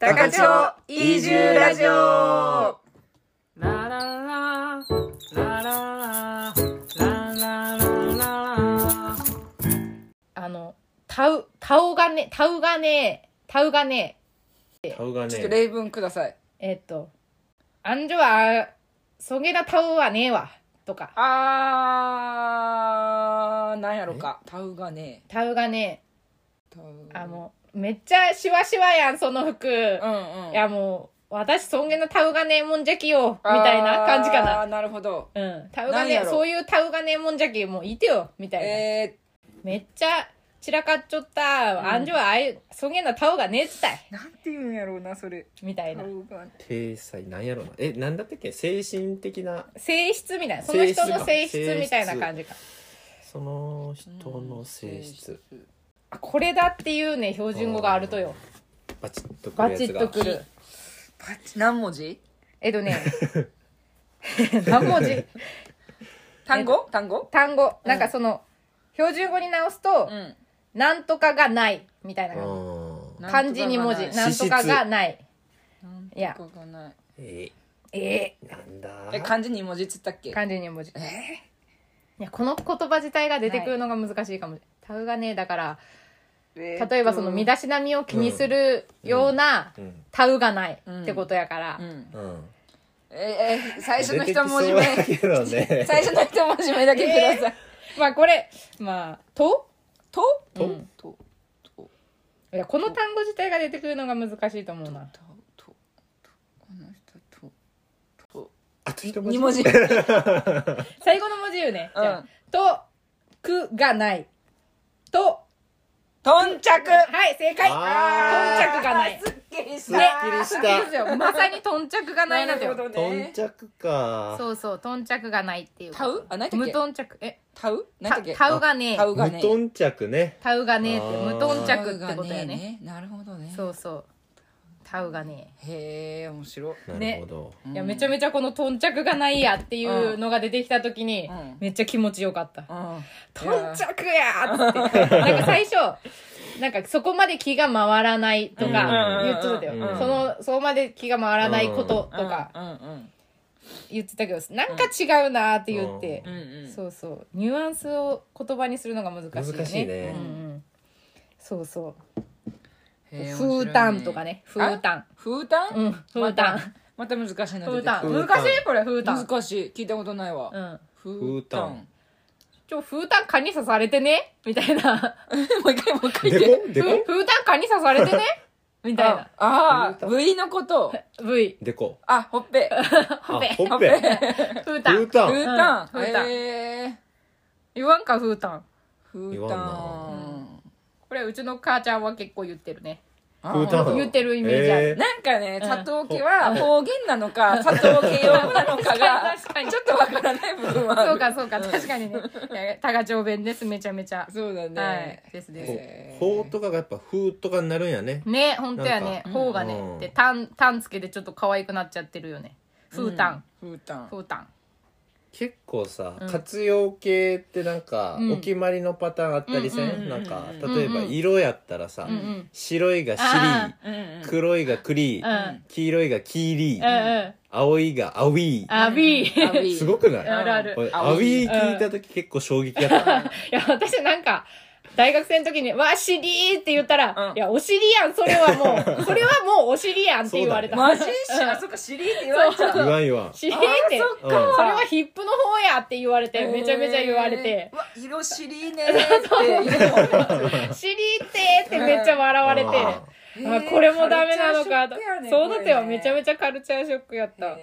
高千穂移住ラジオ。ラララララあのタウタウガネタウガネタウガネ。ちょっと例文ください。えっと「あんじょはそげなタウはねえわ」とか。あー、なんやろうか。タウがね「。タウがねタあのめっちゃシワシワやんその服、うんうん。いやもう私そんげのタウがねえもんじゃきよみたいな感じかあーな。なるほど。うん。タウがなんやろ？ねそういうタウがねえもんじゃきもういてよみたいな、えめっちゃ散らかっちょった、アンジョはああいうそげなタウがねえったい。ー、なんて言うんやろうなそれ。みたいな。体裁なんやろな。えなんだったっけ？精神的な？性質みたいな。その人の性性質みたいな感じか。その人の性質あこれだっていうね標準語があるとよ。バチッとくバチるやつが。ッとくる。パチ何文字？えっとね。何文字？単語？単語？単語。なんかその標準語に直すと、うん。なんとかがないみたいな感うんじ漢字2文字。なんなんとかがない。いやとかがない。ええなんだ？え漢字2文字っつったっけ？ー、漢字2文字。えいやこの言葉自体が出てくるのが難しいかも。しれないタウがねだからー例えばその身だしなみを気にするようなうん。タウがないってことやから、うん。うん。えー、最初の一文字目。ね。最初の一文字目だけください、まあこれまあ「と？と？と？うん。とと」いやこの単語自体が出てくるのが難しいと思うな。とととこの人と。と。あと一文二文字。最後の文字言うね、うん。じゃあと」「く」がない「と頓着」はい正解。あー。頓着がない。すっきりした。きりした。ですよ。まさに頓着がないなん頓ね。着か。そうそう頓着がないっていう。タウ？あ何だっけ？無頓着。え？タウ？何だたっけ？タウがねタウがね無頓着ね。タウがねって。無頓着ってことやね。ね。なるほどね。そうそうタウがね。へえ面白い。なるほど。いやめちゃめちゃこの頓着がないやっていうのが出てきた時に、うん。めっちゃ気持ちよかった、うん頓着や!ーってなんか最初なんかそこまで気が回らないとかうん。言ってたよ、うん。そのそこまで気が回らないこととか言ってたけどなんか違うなーって言って、うん。うん。そうそう。ニュアンスを言葉にするのが難しいよね。難しいね。うんうん、そうそう風タンとかね風タン風タンうん風タンまた難しいの風タン風難しいこれ風タン難しい。聞いたことないわ。うん。風タンちょ風タン蚊に刺されてね？みたいな。もう一回もう一回で言って風タン蚊に刺されてね？みたいな。ああ V のこと。部位。でこ？あほっぺ。あほっぺ。ほっぺ。風タン風タン風タン言わんか風タン風言わんな。タンこれうちの母ちゃんは結構言ってるね。言ってるイメージある。えー。なんかね佐藤家は方言なのか佐藤家用語なのかが 確かに。ちょっとわからない部分はある。そうかそうか確かにね。多賀町弁ですめちゃめちゃ。そうだはい。ねですです。へーほうとかがやっぱ風とかになるんやね。ね本当やね。方がねうん。でタンタンつけてちょっと可愛くなっちゃってるよね。風タン風タン風タン結構さ、うん。活用形ってなんか、うん。お決まりのパターンあったりせん、うんうんうんうん。なんかうん例えば色やったらさ、うんうん。白いがシリあうんうん黒いがクリ、うん。黄色いがキーリうんうん。青いがアウィーあビーあ B すごくない？あるある。アウィィーー聞いた時結構衝撃やった。いや私なんか大学生の時に「わしり!」って言ったら「うん。いやお尻やんそれはもう それはもうお尻やん」って言われた、マジっしょあそっか尻って言われちゃう。言わん言わん。尻って。あそそっか。れはヒップの方やって言われてめちゃめちゃ言われて。えーうわ色尻ねーって。言う「尻って!」ってめっちゃ笑われて。ああこれもダメなのかと。そうだってよこれね。めちゃめちゃカルチャーショックやった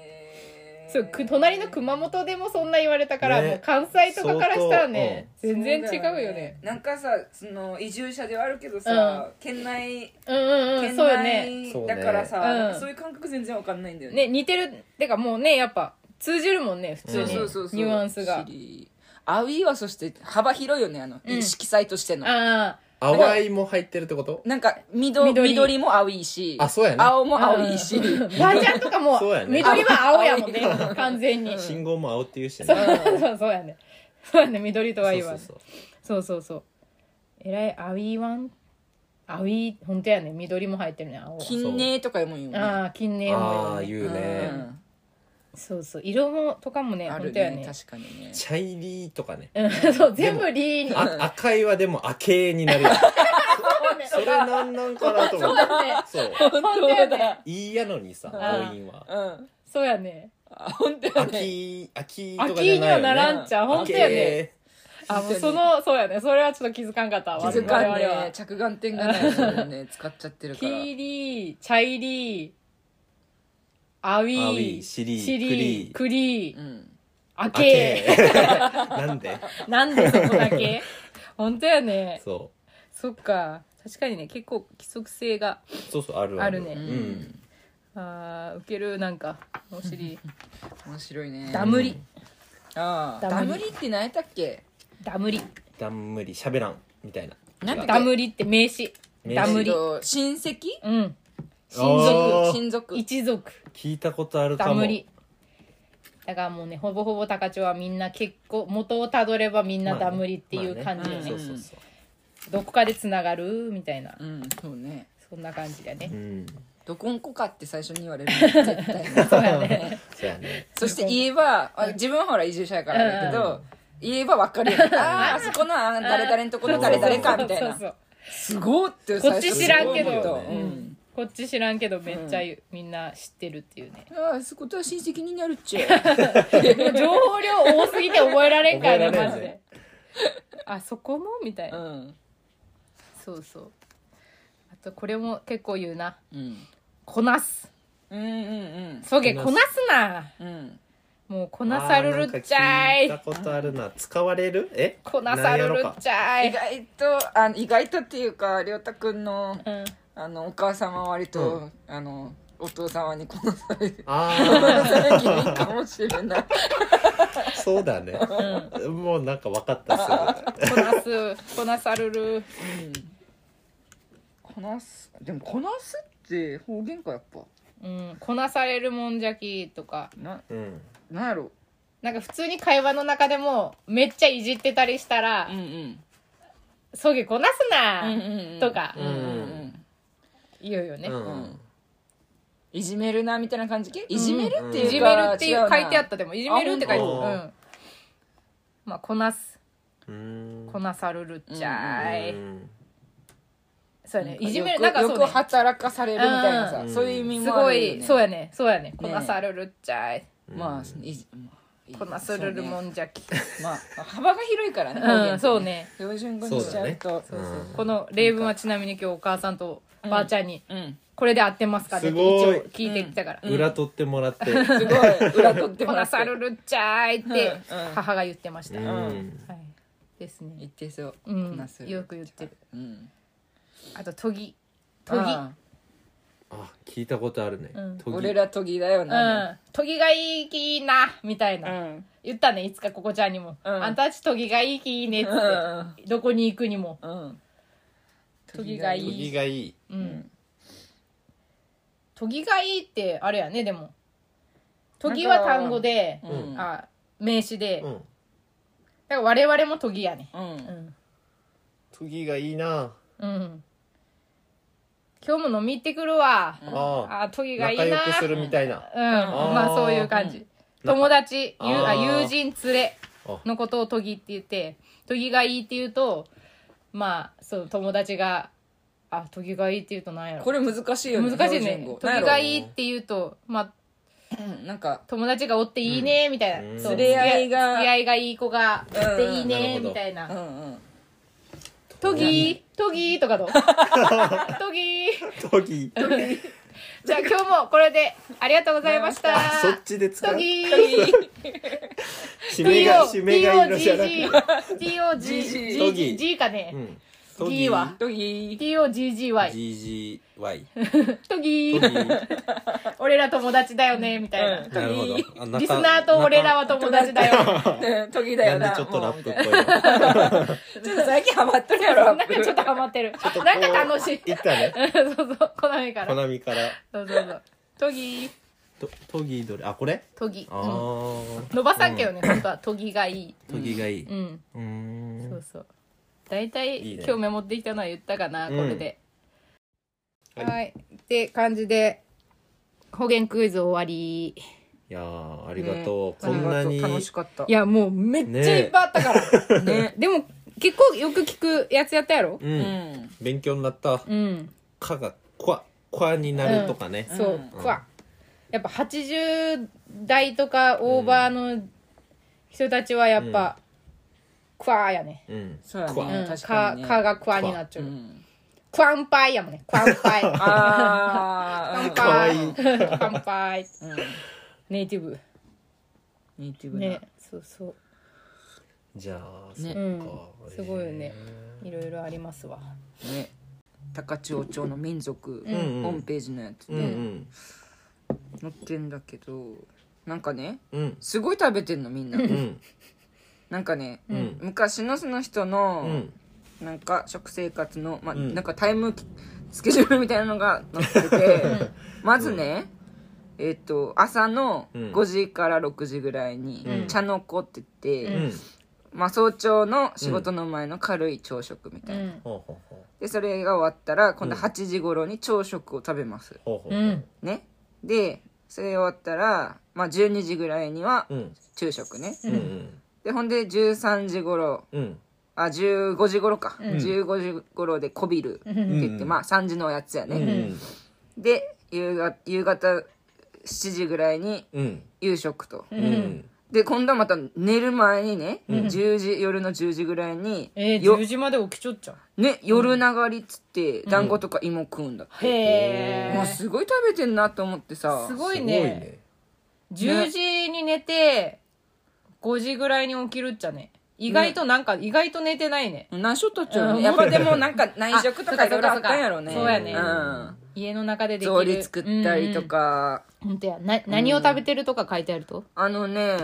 そうく隣の熊本でもそんな言われたから、ね。もう関西とかからしたらねそう全だ然違うよね。なんかさその移住者ではあるけどさ、県内うんうんうん県内だからさ、そうねそういう感覚全然わかんないんだよね。ね似てる。ってかもうねやっぱ通じるもんね普通に。そうそうそうニュアンスが。尻アウィーはそして幅広いよねあの、うん。色彩としての。あ淡いも入ってるってこと？なんか緑緑。緑も青いしあそうやね。青もあ青いし、うん。バージャンとかもそうやね。緑は青やもんね完全に。信号も青って言うしね。そうそうそうやね。そうやね緑とは言わん。そうそうそう。そうそうえらいアウィーワン青い本当やね。緑も入ってるね青金ねとかも言うもんね。ああ金ねあもね。あ言うね。うんそうそう。色もとかもねある本当やね。ね確かにね。茶入りとかね。うん。そう全部リーに。あ赤いはでも赤系になるよ。それなんなんかなと思ってそう。本当やね。いいやのにさん。母音は。うん。そうやね。あ本当やね。秋秋とかじゃないよね。秋にはならんちゃう。本当やね。あもうそのそうやね。それはちょっと気づかんかった気づかん我々は。ね着眼点がないね。使っちゃってるから黄色茶入り青い青い尻尻う栗ん赤け なんで？なんでそこだけ？本当やね。そそっか。確かにね結構規則性がうそうそうあるある。ね。うん。あーウケるなんかお尻。面白いね。ダムリ。ああダムリ。ダムリって何やったっけ？ダムリ。だんむりしゃべらん。みたいな。なんだっけ？ダムリって名詞。名詞。ダムリ。親戚？うん親族親族。一族。聞いたことあるかも。ダムリ。だからもうねほぼほぼ高千穂はみんな結構元をたどればみんなダムリっていう感じよね,、そうそうそうどこかでつながるみたいな。うんそうね。そんな感じだね。うん。どこんこかって最初に言われるの？絶対に。そうやね。そうやね。そして言えばあ自分はほら移住者やからだけど言えば分かるよねあああそこのあ誰々のとこの誰々かみたいな。そうそうすごーってこっち知らんけど。最初すごい思ったう。うんんこっち知らんけどめっちゃみんな知ってるっていうね。ああそことは親戚になるっちゃ情報量多すぎて覚えられんからね覚えられマジで。あそこも？みたいうな、ん。そうそう。あとこれも結構言うな。うん。こなす。うんうんそげこなす。なうんうん。もうこなさるるっちゃい。あーなんか聞いたことあるな。使われる？え？こなさるるっちゃい。意外とあの意外とっていうか亮太くんのうんあのお母様は割と、あのお父様にこのされあ気味かもしれない。あそうだね。もうなんか分かったすこなすこなさるる。こなすでもこなすって方言かやっぱ。うん。こなされるもんじゃきとか。なぐうん。なんやろ。なんか普通に会話の中でもめっちゃいじってたりしたらうんうん「そげこなすな!」うんとか。うんうん言うよね、うん。いじめるなみたいな感じ？いじめるっていうか、いじめるっていう書いてあっったでもいじめるって書いてあるあ本当うん。まあこなす。うん。こなさるるっちゃい、うん。そうやね。いじめるなんかそう、よくね、働かされるみたいなさ、うん。そういう意味すごもあるよ、ね、いそうやね。そうやね。こなさるるっちゃい、まあいじまあこなするるもん、んじゃき、まあ幅が広いからねうんそうね。標準語にしちゃうと。そうだねうん。この例文はちなみに今日お母さんとばあちゃんに。うん。これで合ってますか？ねって一応聞いてきたから、裏取ってもらって。すごい。裏取ってもらって。こなさるるっちゃいってうんうん母が言ってました、うん。はい。です言ねってそう、うん。こなすよく言ってる。うん。あと研ぎ研ぎああ聞いたことあるね。うん。研ぎあ俺ら研ぎだような、ん。研ぎがいいきいいなみたいな、うん。言ったねいつかここちゃんにも、うん。あんたたち研ぎがいいきいいねっつって、うん。どこに行くにも。うん。研ぎがいい。研ぎがいいうん。研ぎがいいってあれやねでも。研ぎは単語で、うんあ名詞で、うん。だから我々も研ぎやね。うん。うん。研ぎがいいな。うん。今日も飲み行ってくるわ、ああ。あ研ぎがいいな。仲良くするみたいな。うん。まあそういう感じ、友達ゆあ友人連れのことを研ぎって言って研ぎがいいって言うとまあそう友達があ研ぎがいいって言うと何やろ。これ難しいよね難しいね。って言うとまあうんなんか友達がおっていいねみたいな、連れ合いが付き合いがいい子がおっていいうんねみたいな。うんうん「とぎとぎ」とかどう？とぎ。研ぎ。じゃあ今日もこれでありがとうございました。あそっちで使う？とぎ。締めが締めがいいのじゃなくて。TOGG G かね。うんとぎは？研ぎ TOGGY GGY とぎとぎ俺ら友達だよねみたいな。うん。なるほど。あ仲リスナーと俺らは友達だよ。うん。研ぎだよな。なんでちょっとラップっぽいの？もうちょっと最近ハマっとるやろなんかちょっとハマってる。なんか楽しい。いったね。そうそう。好みから。好みから。そうそうそう。とぎととぎどれ？あこれ？とぎあうん。ー伸ばさんけどね本当は。とぎがいい。とぎがいい。うん。うーん。そうそう大体いいね。今日メモってきたのは言ったかなこれで。はい。って感じで方言クイズ終わり。いやーありがとう、ね。こんなに楽しかった。いやもうめっちゃいっぱいあったから、ね。でも結構よく聞くやつやったやろ？う、うん。ん勉強になった。うん「か」が「こわ」「こわ」になるとかね、そう、クワやっぱ80代とかオーバーの人たちはやっぱ、クワやね。うん。そうやね。うん、確かかにね。かがクワになっちゃう、うん。クワンパイやもんね。クワンパイ。あー。乾かわい。い杯乾杯うん。ネイティブ。ネイティブな。ね。そうそう。じゃあそっねか、うん。すごいよね。いろいろありますわ。ね。高千穂町の民族ホんうん。ームページのやつうんうん。載ってんだけどなんかねうん。すごい食べてんのみんな。うんなんかねうん。昔のその人うのん。なんか食生活のまあうん。なんかタイムスケジュールみたいなのが 載っててまずねえっと朝のうん。5時から6時ぐらいにうん。茶の子って言ってうん。まあ早朝の仕事の前の軽い朝食みたいな。うん。ほうほうほでそれが終わったら今度うん。8時頃に朝食を食べます。うほうほううん。ね。でそれ終わったらまあ12時ぐらいにはうん。昼食ね。うんうんでほんで13時頃。うん。あ15時頃か、うん。15時頃でこびるって言って、うん。まあ3時のおやつやね、うん。で夕が夕方7時ぐらいにうん。夕食と、うん。うん。で今度はまた寝る前にね、10時夜の10時ぐらいに、えー、よ10時まで起きちょっちゃう？ね夜流りっつって団子とか芋食うんだって、へえもうすごい食べてんなと思ってさ。すごいすごいね。ね10時に寝て5時ぐらいに起きるっちゃね。意外となんか、意外と寝てないね。何しょっとっちゃうようん。ねやっぱでもなんか内職とかいろいろあったんやろね。あそうかそうかそうやね。うん。家の中でできる。草履作ったりとか、うんうん、ほんとや。な何を食べてるとか書いてあると、あのね、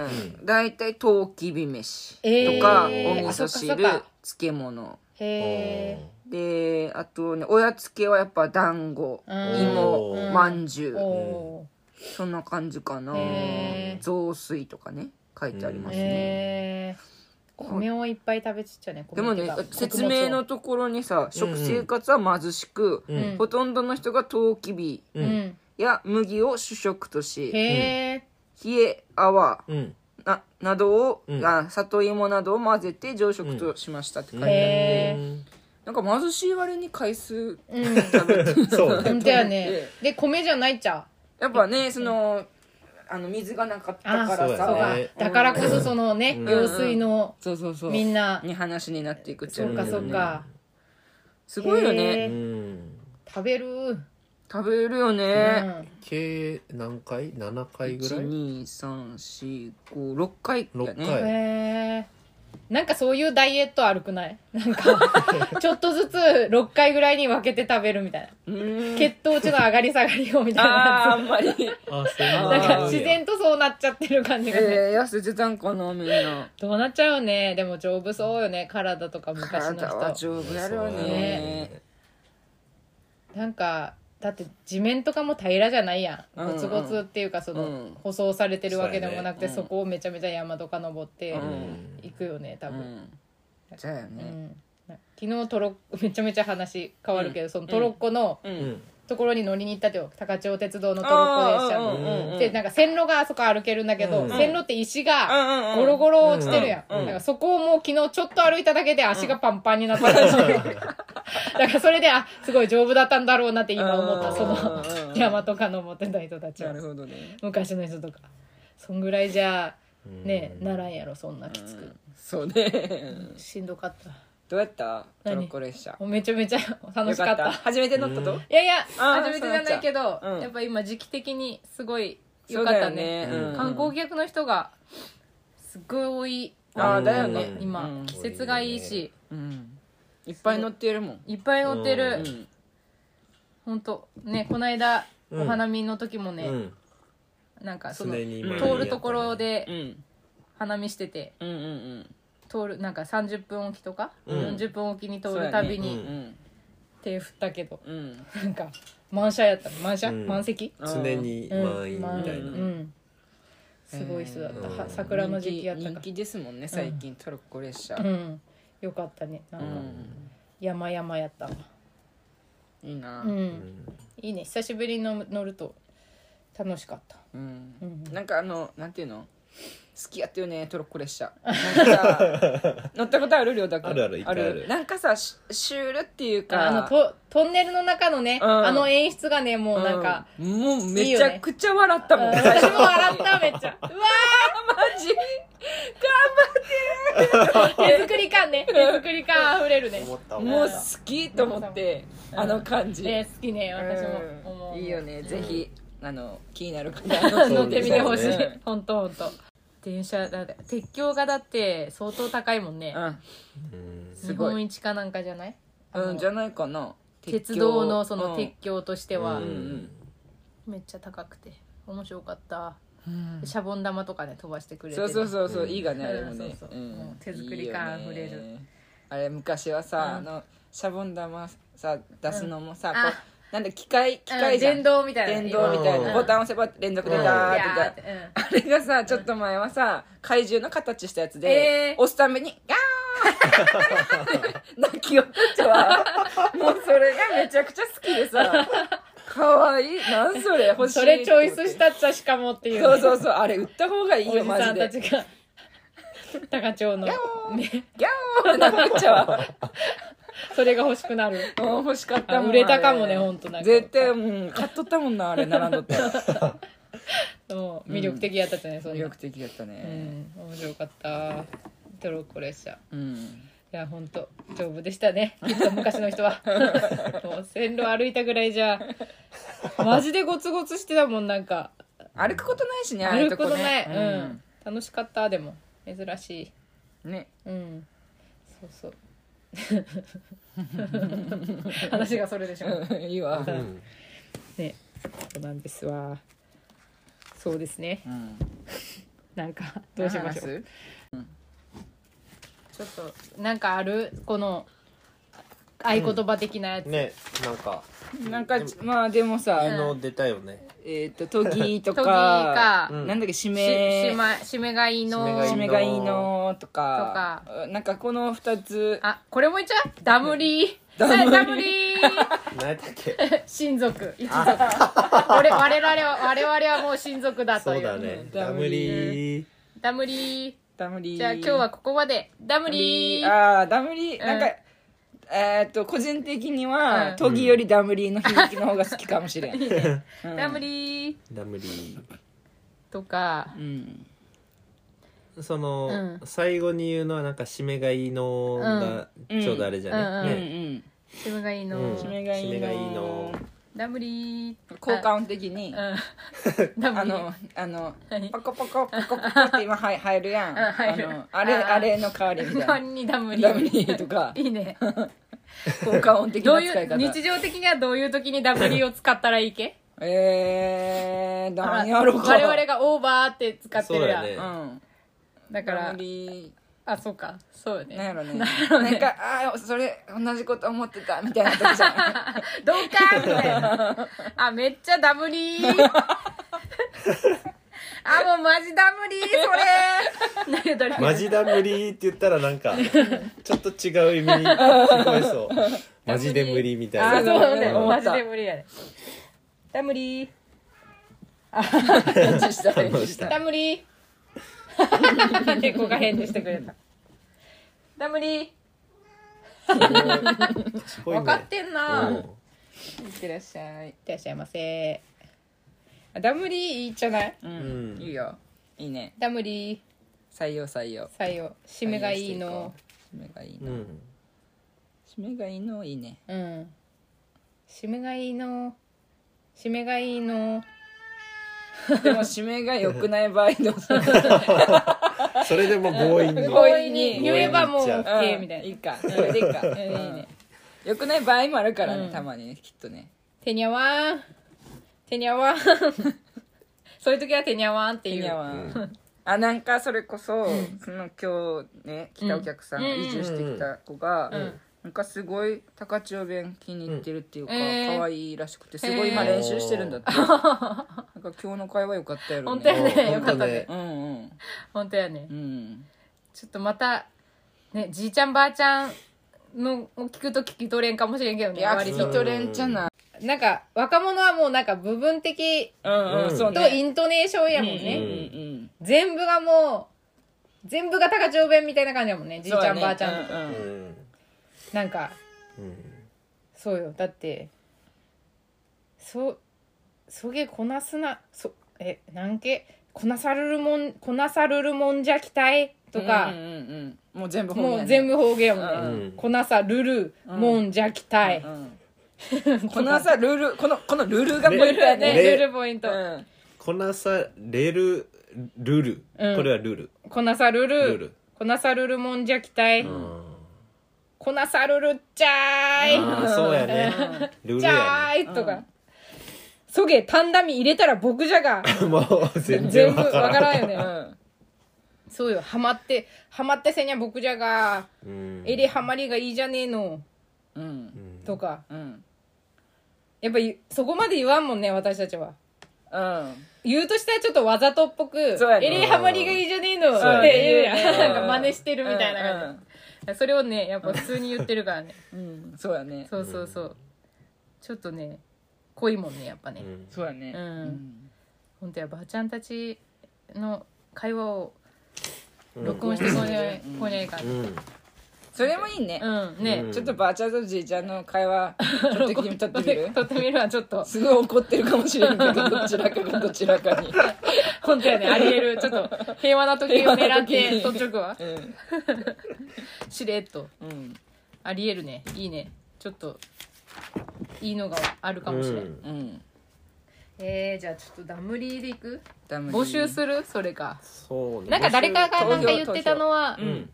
大体とうきび飯えーとか、あお味噌そっ汁かそっか。漬物。へえであとねおやつ系はやっぱ団子うん。芋うん。まんじゅう。おそんな感じかな。へー。雑炊とかね書いてありーますね、米をいっぱい食べちっちゃねでもね説明のところにさ食生活は貧しく、ん。ほとんどの人がとうきび穀物うん。や麦を主食としへえ冷え泡うん。ななどを、うん。あ里芋などを混ぜて朝食としましたって書いてあって、へなんか貧しい割に回数うん。食べて うほんとやね。で米じゃないっちゃ。やっぱねそのあの水がなかったからあさそうそうかやねだからこそそのねうん。用水のそうそうそう。みんなに話になっていくっちゃそうかそうか。すごいよへね食べる。食べるよね。計何回？7回ぐらい？12345回や六ね。うん回。へえなんかそういうダイエットあるくない？なんか ちょっとずつ6回ぐらいに分けて食べるみたいな。血糖値の上がり下がりをみたいなあーあんまり。あそんやなんか自然とそうなっちゃってる感じがね、えー、痩せてたんかなみんな。どうなっちゃうね。でも丈夫そうよね。体とか昔の体は人丈夫やるよそうやね。ね。なんかだって地面とかも平らじゃないやん。うんうん。ゴツゴツっていうかその、うん。舗装されてるわけでもなくてそ,、そうやね。こをめちゃめちゃ山とか登ってうん。行くよね多分、うん。じゃあようねん。昨日トロめちゃめちゃ話変わるけど、そのトロッコのううんんところに乗りに行ったよ高千穂鉄道のトロッコ電車。あーうんうんうん。でなんか線路があそこ歩けるんだけど、うん線路って石がうんうんうん。ゴロゴロ落ちてるやん、うんうんだからそこをもう昨日ちょっと歩いただけで足がパンパンになった。らしい、だからそれであすごい丈夫だったんだろうなって今思った。そのうん山とか登ってた人たちなはるほどね。昔の人とか。そんぐらいじゃねうん。ならんやろそんなきつく、そうね。しんどかったどうやった？ト何ロッコ列車。めちゃめちゃ楽しかった。初めて乗ったと？いやいやあー初めてじゃないけど、やっぱ今時期的にすごいよ良かったね。ね。うん。観光客の人がすっごい多いあーだよね。今、うん。季節がいいし。うん。いっぱい乗ってるもん。いっぱい乗ってる、うん。ほんとねこの間うん。お花見の時もね、うん。なんかその通るところでうん。花見してて。うんうん通るなんか30分おきとか、うん。40分おきにうん通るたびそうやにね手振ったけど、うん。うんなんか満車やった満車、うん。満席？常に満員みたいな。うん。うん。すごい人だった、うん。は桜の時期やったか人気ですもんね最近。トロッコ列車。らうん。よかったね。なんか、うん。山々やったわ。いいな。うん、いいね。久しぶりに乗乗ると楽しかった。うん。うん。なんかあのなんていうの？好きやったよねトロッコ列車。なんかさ乗ったことあるりょうだくんあるある一回ある。なんかさシシュールっていうかあのトトンネルの中のね、うん。あの演出がねもうなんか、うん。もうめちゃくちゃ笑ったもん。うん。私も笑っためっちゃ。うわマジ？ー手作り感ね。手作り感あふれるね。思ったわもう好きと思ってあの感じ。ね好きね私もう。ん。いいよねぜひあの気になる方 乗ってみてほしい。そうね本当本当。電車だって鉄橋がだって相当高いもんね、うん。うん。日すごい。本一かなんかじゃない？うんじゃないかな。鉄道のその鉄鉄橋としては、うんんめっちゃ高くて。面白かった。うん。シャボン玉とかね飛ばしてくれてそうそうそうそう。うん。いいがねあれもね。そうそうもう。手作り感あふれるいいよね。あれ昔はさあうん。のシャボン玉さ出すのもさうん。こうなんだ機械機械じゃん。電動みたいな。電動みたいうん。なボタン押せば連続でうん。ダーいやってーあれがさちょっと前はさ怪獣の形したやつえでー。押すためにガーン泣きよったっちゃわ。もうそれがめちゃくちゃ好きでさ。かわいい。なんそれ欲しいそれチョイスしたっちゃしかもっていうね、そうそうそう。あれ売った方がいいおじさんよマジで。たちが。高町の、ね、ギャオーってなっちゃうわそれが欲しくなる。うん欲しかったもんあ売れたかもねあれ。ほんとなんか。絶対うん買っとったもんなあれ並んどってもう魅力的やったじゃない、そ魅力的やったうねん面白かった。トロッコ列車。うん。いや本当丈夫でしたね。きっと昔の人は。もう線路歩いたぐらいじゃマジでゴツゴツしてたもんなんか。歩くことないしねああいう歩くことない、ねうん。楽しかったでも。珍しい。ね。うん。そうそう話がそれでしょ。うんいいわ。うん。ねそうなんですわ。そうですね。うん。なんかどうしましょう。うちょっとなんかある？この合言葉的なやつ、ねなんか。なんかまあでもさあの出たよね。えっと都議と都議かか。うん。なんだっけ締しめしま締めがいいの。締めがいい締めがいいのとかなんかこの二つ。あこれもいっちゃう？ダムリー。ダムリー。ダムリー。何やったっけ？親族。一族。俺我々は我々はもう親族だとそいう。うだね。ダムリリー。ダムリー。ダムリー。じゃあ今日はここまで。ダムリー。ああダムリー。うんなん。かえーっと個人的にうん。は都議よりダムリーの響きの方が好きかもしれん。うん。ダムリー。ダムリとか。うん。ーその、うん。最後に言うのはなんか締めがいいのがうん。ちょうどあれじゃね、うんうんうねん。締めがいいの、うん。締めがいいの。締めがいいの。ダムリー。効果音的に。うん。ダムリー。あのあの何？ポコポコポコポコって今入入るやん。うん入る。あのあれああれの代わりみたいな。りにダムリー。ダムリーとか。いいね効果音的どういうな使い方日常的にはどういう時にダムリーを使ったらいいけ？えー、何やろうか。我々がオーバーって使ってるやん。そううん。だからダムリ。あそうか。そうよねーなんやろね。なんやろね。なんかああそれ同じこと思ってたみたいな時じゃない どうかみたいな。あめっちゃダムリー あもうマジダムリーそれ。何どれ？マジダムリーって言ったらなんかちょっと違う意味に聞こえそう。マジで無理みたあいな。そうね。うん。マジで無理やね。ダムリー。返事 した返事したダムリー。猫が返事してくれた。ダムリー。分かってんな、うん。いってらっしゃい。いってらっしゃいませ。あダムリーいいじゃない？うん、うんいいよ。いいね。ダムリー。採用採用。採用。締めがいいの。締めがいいの、うん。締めがいいのいいね。うん。締めがいいの。締めがいいの。でも締めが良くない場合の それでも強引に。強引に。言えばもう OK みたいな。いいか。それでいいかうんいいね。良くない場合もあるからね、うん。たまにねきっとね。てにゃわんてにゃわんそういう時はてにゃわんっていう。いやわあなんかそれこそ、その今日ね来たお客さん、うん。移住してきた子が、ん。なんかすごい高千穂弁気に入ってるっていうか、うん。えー。可愛いらしくてすごい今練習してるんだって、なんか今日の会話良かったやろ本当やね。うん。よかったね。うんうん。本当やね。うん。ちょっとまたねじいちゃんばあちゃんのを聞くと聞き取れんかもしれんけどね割と。聞き取れんじゃない。なんか若者はもうなんか部分的とイントネーションやもんね、全部がもう全部が高千穂弁みたいな感じやもんねじいちゃんばあちゃんと。か、うんうんうん。なんかうん。そうよ。だってそそげこなすな。そえなんけ？こなさるるもんこなさるるもんじゃきたいとかうん、うんうんもう全部方言やね。もう全部方言やもんね、うん。こなさるるもんじゃきたい、うん このさルールこのこのルールがポイントやね。ね。ねルルポイント、うんこなされるルル、うん。これはルルこなさるる。ルルこなさるるもんじゃきたい、うん。こなさるるっちゃーい、そうやね。ルルじゃやーい。とか、そげタンダミ入れたら僕じゃが。ね もう全然全部わわからん。からんよね、うんそうよ。ハマってハマってせにゃ僕じゃがうん。えれハマりがいいじゃねえの。うん。とか。うん。やっぱりそこまで言わんもんね私たちは。うん。言うとしたらちょっとわざとっぽくそうやね。えれハマりがいいじゃねえの。そうやね。って言うやんうん。なんか真似してるみたいな感うん。じそれをねやっぱ普通に言ってるからね。うん。そうやね。そうそうそう。ちょっとね濃いもんねやっぱね。うん。そうやね。うん。本当やばあちゃんたちの会話をうん録音してこにゃいうんこにゃいかんうん。それもいいね。うん。ね。うん。ちょっとばあちゃんとじいちゃんの会話撮ってきて撮ってみる？撮ってみるわちょっと。すごい怒ってるかもしれんけどどちらかがどちらかに。本当やね。ありえる。ちょっと平和な時を狙って撮っちょくわうん。しれっと。うん。ありえるね。いいね。ちょっといいのがあるかもしれん、うん。うんえー、じゃあちょっとダムリーでいく？募集する？それか。そうね。なんか誰かがなんか言ってたのは、うん。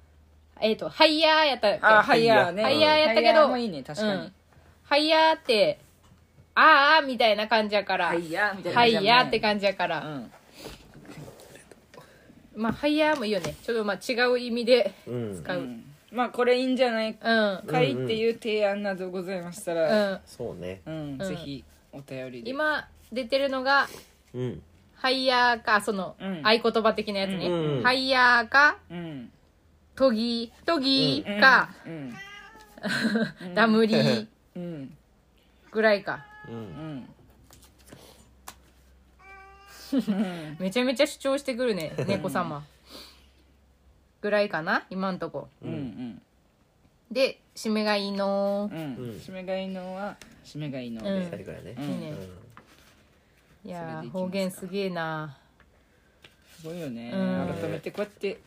えっ、とハイヤーやったっけ？あハイヤーね。ハイヤーやったけどハイヤーもいいね確かに。うん。ハイヤーってあーあーみたいな感じやから。ハイヤーみたいなハイヤーってじ感じやから、うん。まあハイヤーもいいよね。ちょっとまあ違う意味でうん。使う、うん。まあこれいいんじゃない？うん。かいっていう提案などございましたら。うん。そうね。うんうん。ぜひお便りで。今出てるのがうん。ハイヤーかそのうん。合言葉的なやつね、うん。ハイヤーかうん。トギトギか、うん。ダムリーうん。ぐらいか。ううん。ん めちゃめちゃ主張してくるね猫様。ぐらいかな今んとこ。うん。うん。で締めがいいのうん。うん。締めがいいのは締めがいいのうん。で最後やね。うん。いいね。いやーそれでいきますか。方言すげえな。すごいよね。うん。改めてこうやって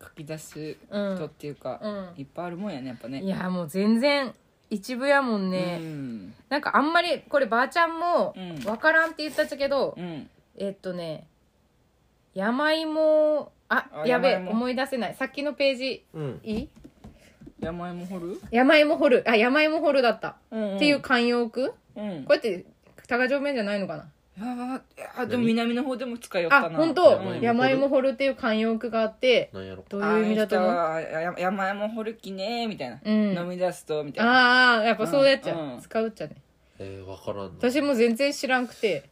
書き出すうん。とっていうかうん。いっぱいあるもんやねやっぱね。いやーもう全然一部やもんうね、ん。なんかあんまりこればあちゃんもうん。わからんって言ったっちゃけど、うん。えっとね山芋ああやべえ思い出せない。さっきのページうん。いい？山芋掘る？山芋掘る。あ山芋掘るだった、うんっていう慣用句？こうん。うやって高城面じゃないのかな？いやーいやでも南の方でも使いよったな。あ本当？うん。山芋掘るっていう慣用句があってなんやろどういう意味だと思う？ああや山芋掘る気ねーみたいな、うん。飲み出すとみたいな。ああやっぱそうやっちゃう、うん。使うっちゃね。えー、わからんの私も全然知らんくて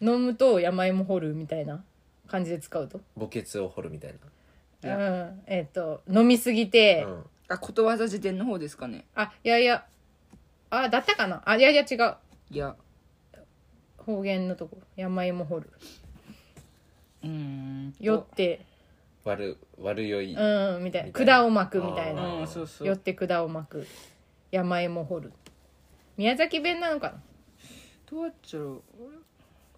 飲むと山芋掘るみたいな感じで使うと。墓穴を掘るみたいいうんやえっ、と飲みすぎて、なうん。あことわざ辞典の方ですかね。あいやいや。あだったかな？あいやいや違う。いや方言のとこ山芋掘る。うーん。よって。悪悪酔い、うんみたいな。管を巻くみたいな。うんそうそう。よって管を巻く。山芋掘る。宮崎弁なのかどうやっちゃろ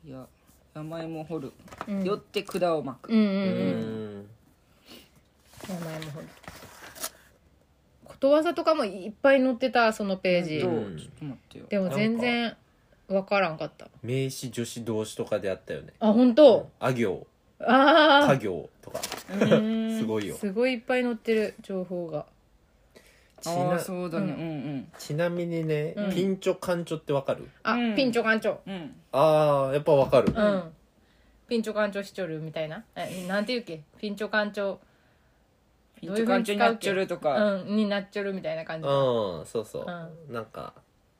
う。いや山芋掘る、なうん。よって管を巻く、うんうんううん。ん山芋掘る。ことわざとかもいっぱい載ってたそのページ。どううんちょっと待ってよ。でも全然わからんかった。名詞助詞動詞とかであったよね。あ本当？あ行。あ家業とか。すごいよ。あすごいいっぱい載ってる情報が。ちああなそうだね。ううんうん。ちなみにね、うん。ピンチョカンチョってわかる？あ、うん。ピンチョカンチョ。うん。あーやっぱわかる、うん、ピンチョカンチョしちょるみたいな？えなんていうっけ？ピンチョカンチョ。ピンチョカンチョになっちゃるとか、うんになっちょるみたいな感じ、うんそうそう、うなんか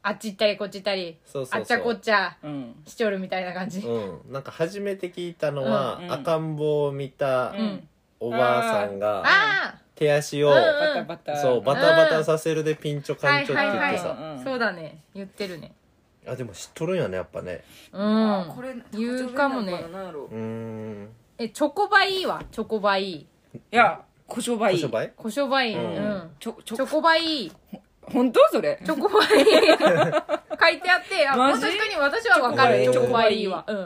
あっち行ったりこっち行ったりそうそうそう。あっちゃこっちゃうん。しちょるみたいな感じ。うん。なんか初めて聞いたのは、うん。うん赤ん坊を見たうん。おばあさんが、あ手足を、うんバタバタ。そうバタバタさせるでピンチョカンチョって言ってはいさ、はいはい。そうだね。言ってるね。あでも知っとるんやねやっぱね。うん。これ言うかもね。なんやろうーん。えチョコバイは？チョコバイ。いや胡椒バイ。小商売コショバイ。うん。うん。ちょちょチョコバイ本当それ？チョコバイ。書いてあってあマジ？確かに私はわかる。チチョコバョコバイイは。うん。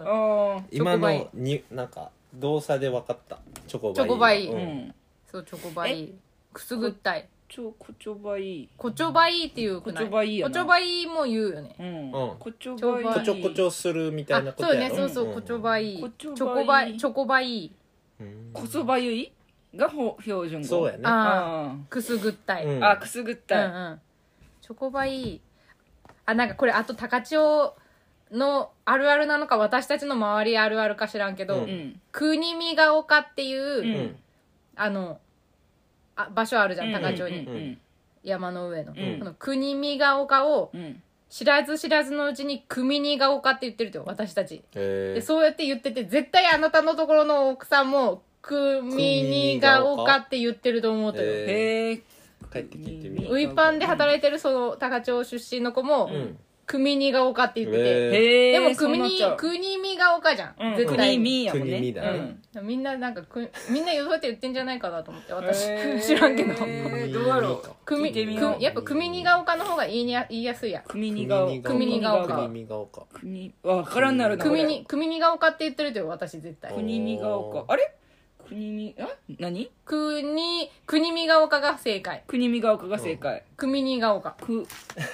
あ今チョコバイ。のになんか動作で分かった。チョコバイ。チョコバイ。あううん。んそうチョコバイ。くすぐったい。ちょ胡椒バイコチョバイっていうくない？コチョバイやな。コチョバイも言うよね。うん。うん胡椒ちょバイこちょこちょするみたいなあそうことやろ？ねそうそううん。コチョバイコチチョバイョコバイチョコバイうん。こそばゆいがほ標準語。そうやね。ああくすぐったい。うん。あくすぐっうんたいうんチョコバイあなんかこれあと高千穂のあるあるなのか私たちの周りあるあるか知らんけど、ううん。国見が丘っていう、うん。あのあ場所あるじゃん高千穂に、うん。山の上の,、うん。この国見が丘をうん。知らず知らずのうちに組にが丘って言ってると私たち。でそうやって言ってて絶対あなたのところの奥さんも組にが丘？って言ってると思うとよ、え帰って聞いてみよウイパンで働いてるその高千穂出身の子も、ううん。組にが丘って言ってて、でも組に国見が丘じゃん、うん。絶対国見やもんね。国見だね。うん。みんななんかくみんなそうやって言ってんじゃないかなと思って私、知らんけど。どうやろう。組聞いてみよう。くやっぱ組にが丘の方が言いにや言いやすいや組にが組にが丘。国見が丘。国わからんなるな組に組にが丘って言ってるとよ私絶対。お国見が丘。あれ国見あ何？国国見が丘が正解。国見が丘が正解。組にが丘。く。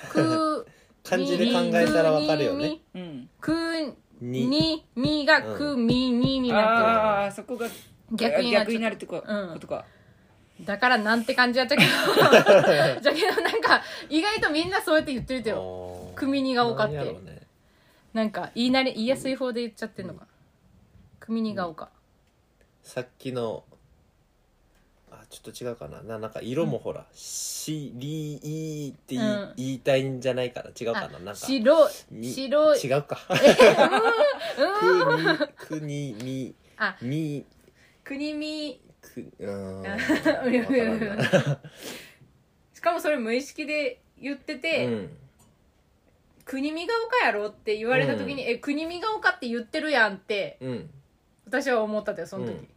く 漢字で考えたらわかるよね。うん。くに。に。みがくみにになああそこがってる逆になっ逆になるってことか。ただからなんて感じやったけどじゃけどなんか意外とみんなそうやって言ってるとよ組にが丘って。なんやろうね。なんか言い慣れ言いやすい方で言っちゃってんのか。組にが丘さっきのあちょっと違うかな。ななんか色もほら「しりい」って言い,、うん。言いたいんじゃないかな違うかな。あなんか白み白い。違うか。くにくにみあみ。国見くうーん。うわんからんなしかもそれ無意識で言ってて、うん。国見が丘やろって言われた時に、え国見が丘って言ってるやんってうん。私は思ったんだよその時、うん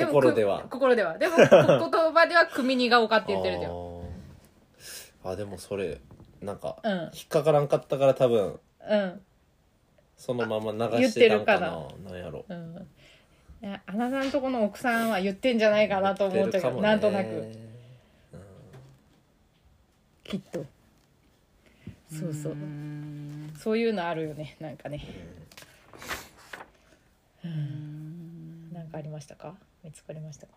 も心では。く心では。でもこ言葉では組にが丘って言ってるだよ あー。あでもそれなんかうん。引っかからんかったから多分うん。そのまま流してたんかな。言ってなんやろ。うん。いやあなたのとこの奥さんは言ってんじゃないかなと思ったけど、なんとなく。きっと。そうそう。うん。そういうのあるよね。なんかね。うん。なんかありましたか？見つかりましたか？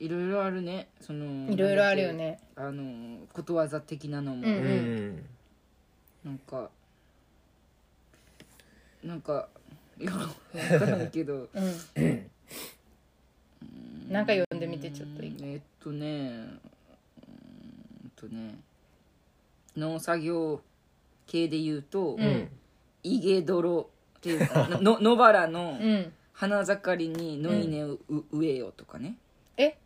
いろいろあるね。そのいろいろあるよね。あのことわざ的なのも、うんうん。なんかなんかいや分からんけど。うん。なんか読んでみてちょっといい。えっとねうーんとね農作業系で言うとうん。うん「イゲドロ」っていうの野原のうん花盛りに野稲をう植えよとかね。え？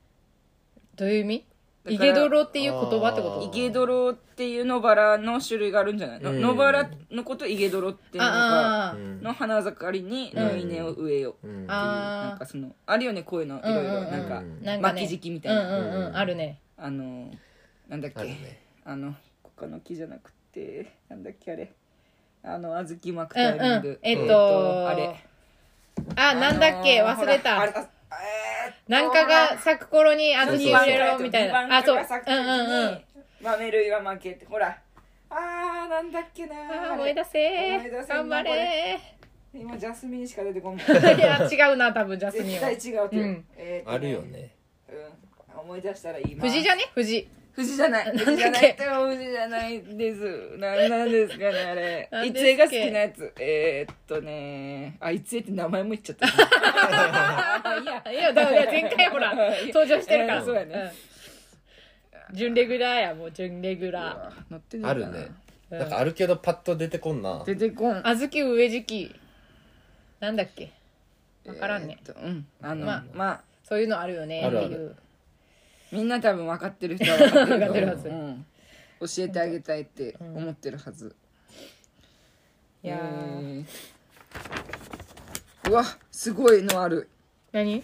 どういう意味？だからイゲドロっていう言葉ってこあー。とイゲドロっていう野原の種類があるんじゃない？のうん。野原のことイゲドロっていうのかあー。うん。の花盛りに野稲を植えようん。なんあかそのあるよねこういうのいろいろうん。うんうんなんかうん。なんかね。巻き時期みたいな。うんうんうん。あるね。あのなんだっけ？あるね。あの他の木じゃなくてなんだっけあれ？あの小豆巻くうんタイミング、うんえっとあれあなんだっけ？忘れた。なんかが咲く頃に小豆を入れろみたいな。あそう。うんうんうん。に豆類は負けて。ほら。あーなんだっけなあー思い出せ。思い出せんな頑張れ。今ジャスミンしか出てこんもん。いや違うな多分ジャスミンは。絶対違うって、う。ん。えーっとあるよね。うん。思い出したら言います。藤じゃね？藤藤じゃない。なんだっけ？藤じゃない。でも藤じゃないです。な、なんですかね、あれ。いつえが好きなやつ。えー、っとね。あ、いつえって名前も言っちゃった。あ いやいやだから前回ほら 登場してるからうんそうやねうん準レギュラーやもう準レギュラ乗ってるあるねうんなんかあるけどパッと出てこんな出てこん。ー小豆植え時期なんだっけ？わからんねえーうん。あの、まあまあ、そういうのあるよねあるあるっていうみんな多分分かってる人は分かってる分かってるはず。うん。教えてあげたいって思ってるはず、いやー。えー。うわすごいのある。何？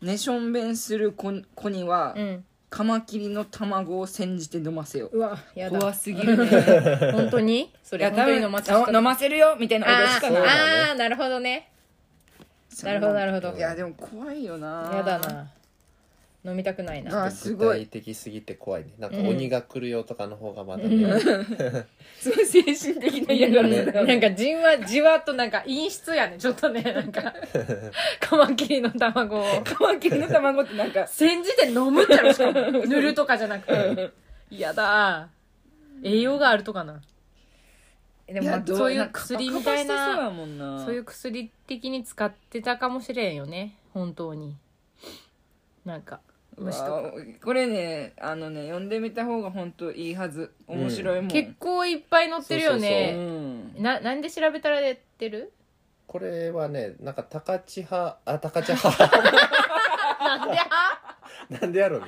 寝しょんべんする子子には、うん。カマキリの卵を煎じて飲ませよう。わやだ。怖すぎるね。本当に？そいれ本当にや多分飲ませた飲ませるよみたいな脅しあかなーあーなるほどね。なるほどなるほど。いやでも怖いよな。やだな飲みたくないな。あす具ごい。体的すぎて怖いね。なんかうん鬼が来るよとかの方がまだね、すごい精神的な嫌がらせだよなんかじんわじわっとなんか陰湿やね。ちょっとねなんか。カマキリの卵を。カマキリの卵ってなんか。煎じて飲むっちゃろしかも。塗るとかじゃなくて。嫌だ。栄養があるとかな。でもまそういう薬みたいカパカパしてそうやなもんな。そういう薬的に使ってたかもしれんよね。本当に。なんか虫とか。これねあのね読んでみた方が本当いいはず。面白いもん、結構いっぱい載ってるようねんななんで調べたら出てる？これはねなんか高千葉あ高千葉なんではなんでやろうね。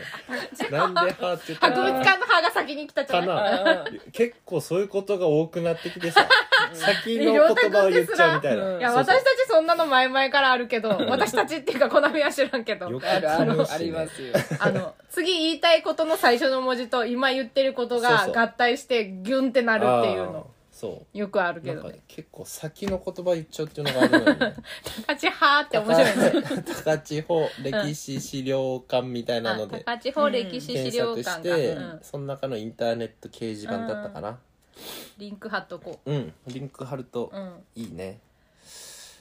なんではって言った博物館の歯が先に来たじゃかな。いな結構そういうことが多くなってきてさ 先の言葉を言っちゃうみたいな、うんいや私たちそんなの前々からあるけど私たちっていうかコナミは知らんけど。よくあるあるありますよ。あの次言いたいことの最初の文字と今言ってることが合体してギュンってなるっていうの。そよくあるけどね。結構先の言葉言っちゃうっていうのがあるのよね。高千葉って面白いね。高千穂歴史資料館みたいなのあで高千穂歴史資検料索し館が、て、うん。その中のインターネット掲示板だったかなリンク貼っとこう。ん。リンク貼るとう、うん。いいね。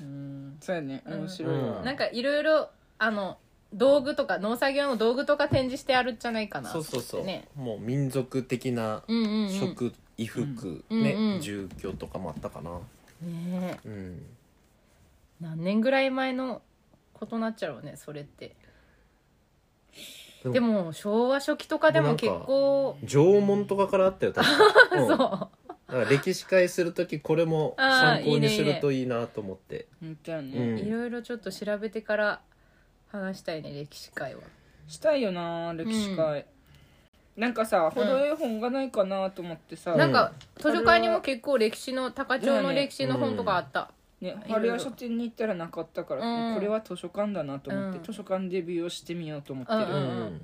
うん。そうやね。面白いわ、うん。なんかいろいろあの道具とか農作業の道具とか展示してあるんじゃないかな。そうそうそう、ね。もう民族的なうんうんうん。食、衣服、うんね、うん。うん住居とかもあったかな。ねえ。うん。何年ぐらい前のことなっちゃろうねそれってでも昭和初期とかでも結構縄文とかからあったよ確か、うん、そう。だから歴史会する時これも参考にするといいなと思って。本当やね、うん。いろいろちょっと調べてから話したいね歴史会は。したいよな歴史会、なんかさ程よい本がないかなと思ってさ、なんか図書館にも結構歴史の高千穂の歴史の本とかあった、ね、春屋書店に行ったらなかったから、うん。これは図書館だなと思って、うん。図書館デビューをしてみようと思ってる、うんうん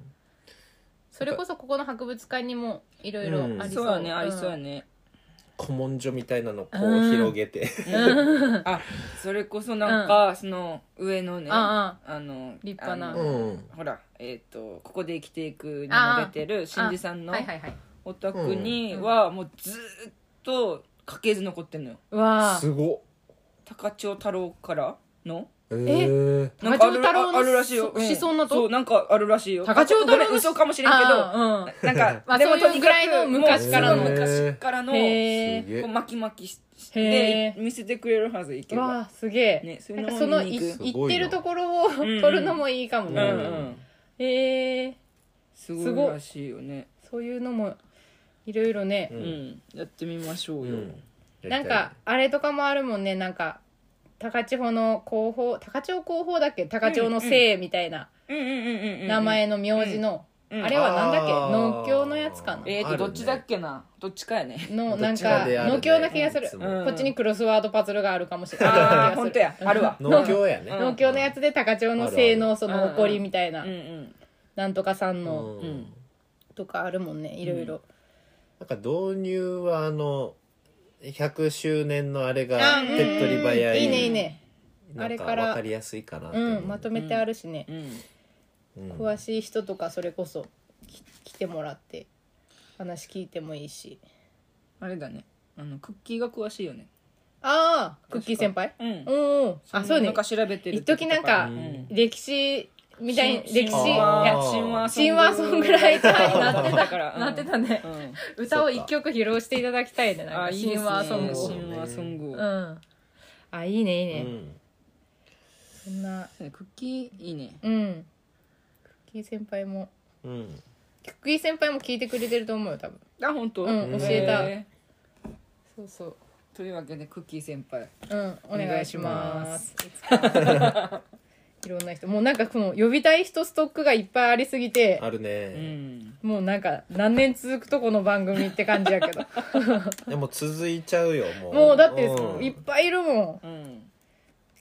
それこそここの博物館にもいろいろありそう、そうやねありそうやね、古文書みたいなのこう広げて、あそれこそなんか、その上のねああの立派な。あうのん。ほらえっ、とここで生きていくにも出てる新次さんのはいはいはい。お宅にはもうずーっと家系図残ってんのよ。うわすごっ高千穂太郎からの？えー、なんかある高千穂太郎のああるらしいよ、そ子孫のと？そうなんかあるらしいよ。高千穂太郎の嘘かもしれんけどあーうん。なんか、まあでもそういうぐらいのとにかく昔からの昔からの、こう巻き巻きしへてー見せてくれるはずいけど。うわすげえ、ねそのもなんかその行ってるところをん撮るのもいいかもね、うんうん。へえすごいらしいよね。そういうのもいろいろね、うんん。やってみましょうよ。うんなんかあれとかもあるもんね。なんか高千穂の広報高千穂広報だっけ？高千穂の姓みたいな。うんうんうんうんうん。名前の名字の、うんあれはなんだっけ？農協のやつかな？えーと、どっちだっけな？どっちかやね。のなんか農協な気がする、うん。こっちにクロスワードパズルがあるかもしれない。ああ、気がするほん。とや。あるわ。農協やね、うん。農協のやつで高千穂の姓のその誇りみたいな、うんうん。なんとかさんうのん。うん。とかあるもんねいろいろ、なんか導入はあの100周年のあれがあうん手っ取り早い。いいねいいね。なんかあれから。分かりやすいかなってう。思んまとめてあるしね、うん。うん。詳しい人とかそれこそき来てもらって話聞いてもいいし。あれだね。あの、クッキーが詳しいよね。ああクッキー先輩？うん。うんうん。あそうね。なんか調べてる一時なんかうん。歴史みたいに神歴史。い神や話ソングライターになってたから。う んなってたね。うん。歌を一曲披露していただきたいねなんか。神話ソングを。神話ソングを。うん。あいいねいいね、うん。そんな。クッキーいいね。うん。クッキー先輩も。うん。クッキー先輩も聞いてくれてると思うよ多分。あ本当？うん教えた。へそうそう。ーというわけでクッキー先輩。うんお願いしますいろんな人。もうなんかこの呼びたい人ストックがいっぱいありすぎてあるうね、ん。もうなんか何年続くとこの番組って感じやけど。でも続いちゃうよもう。もうだってうん。いっぱいいるもん。うん。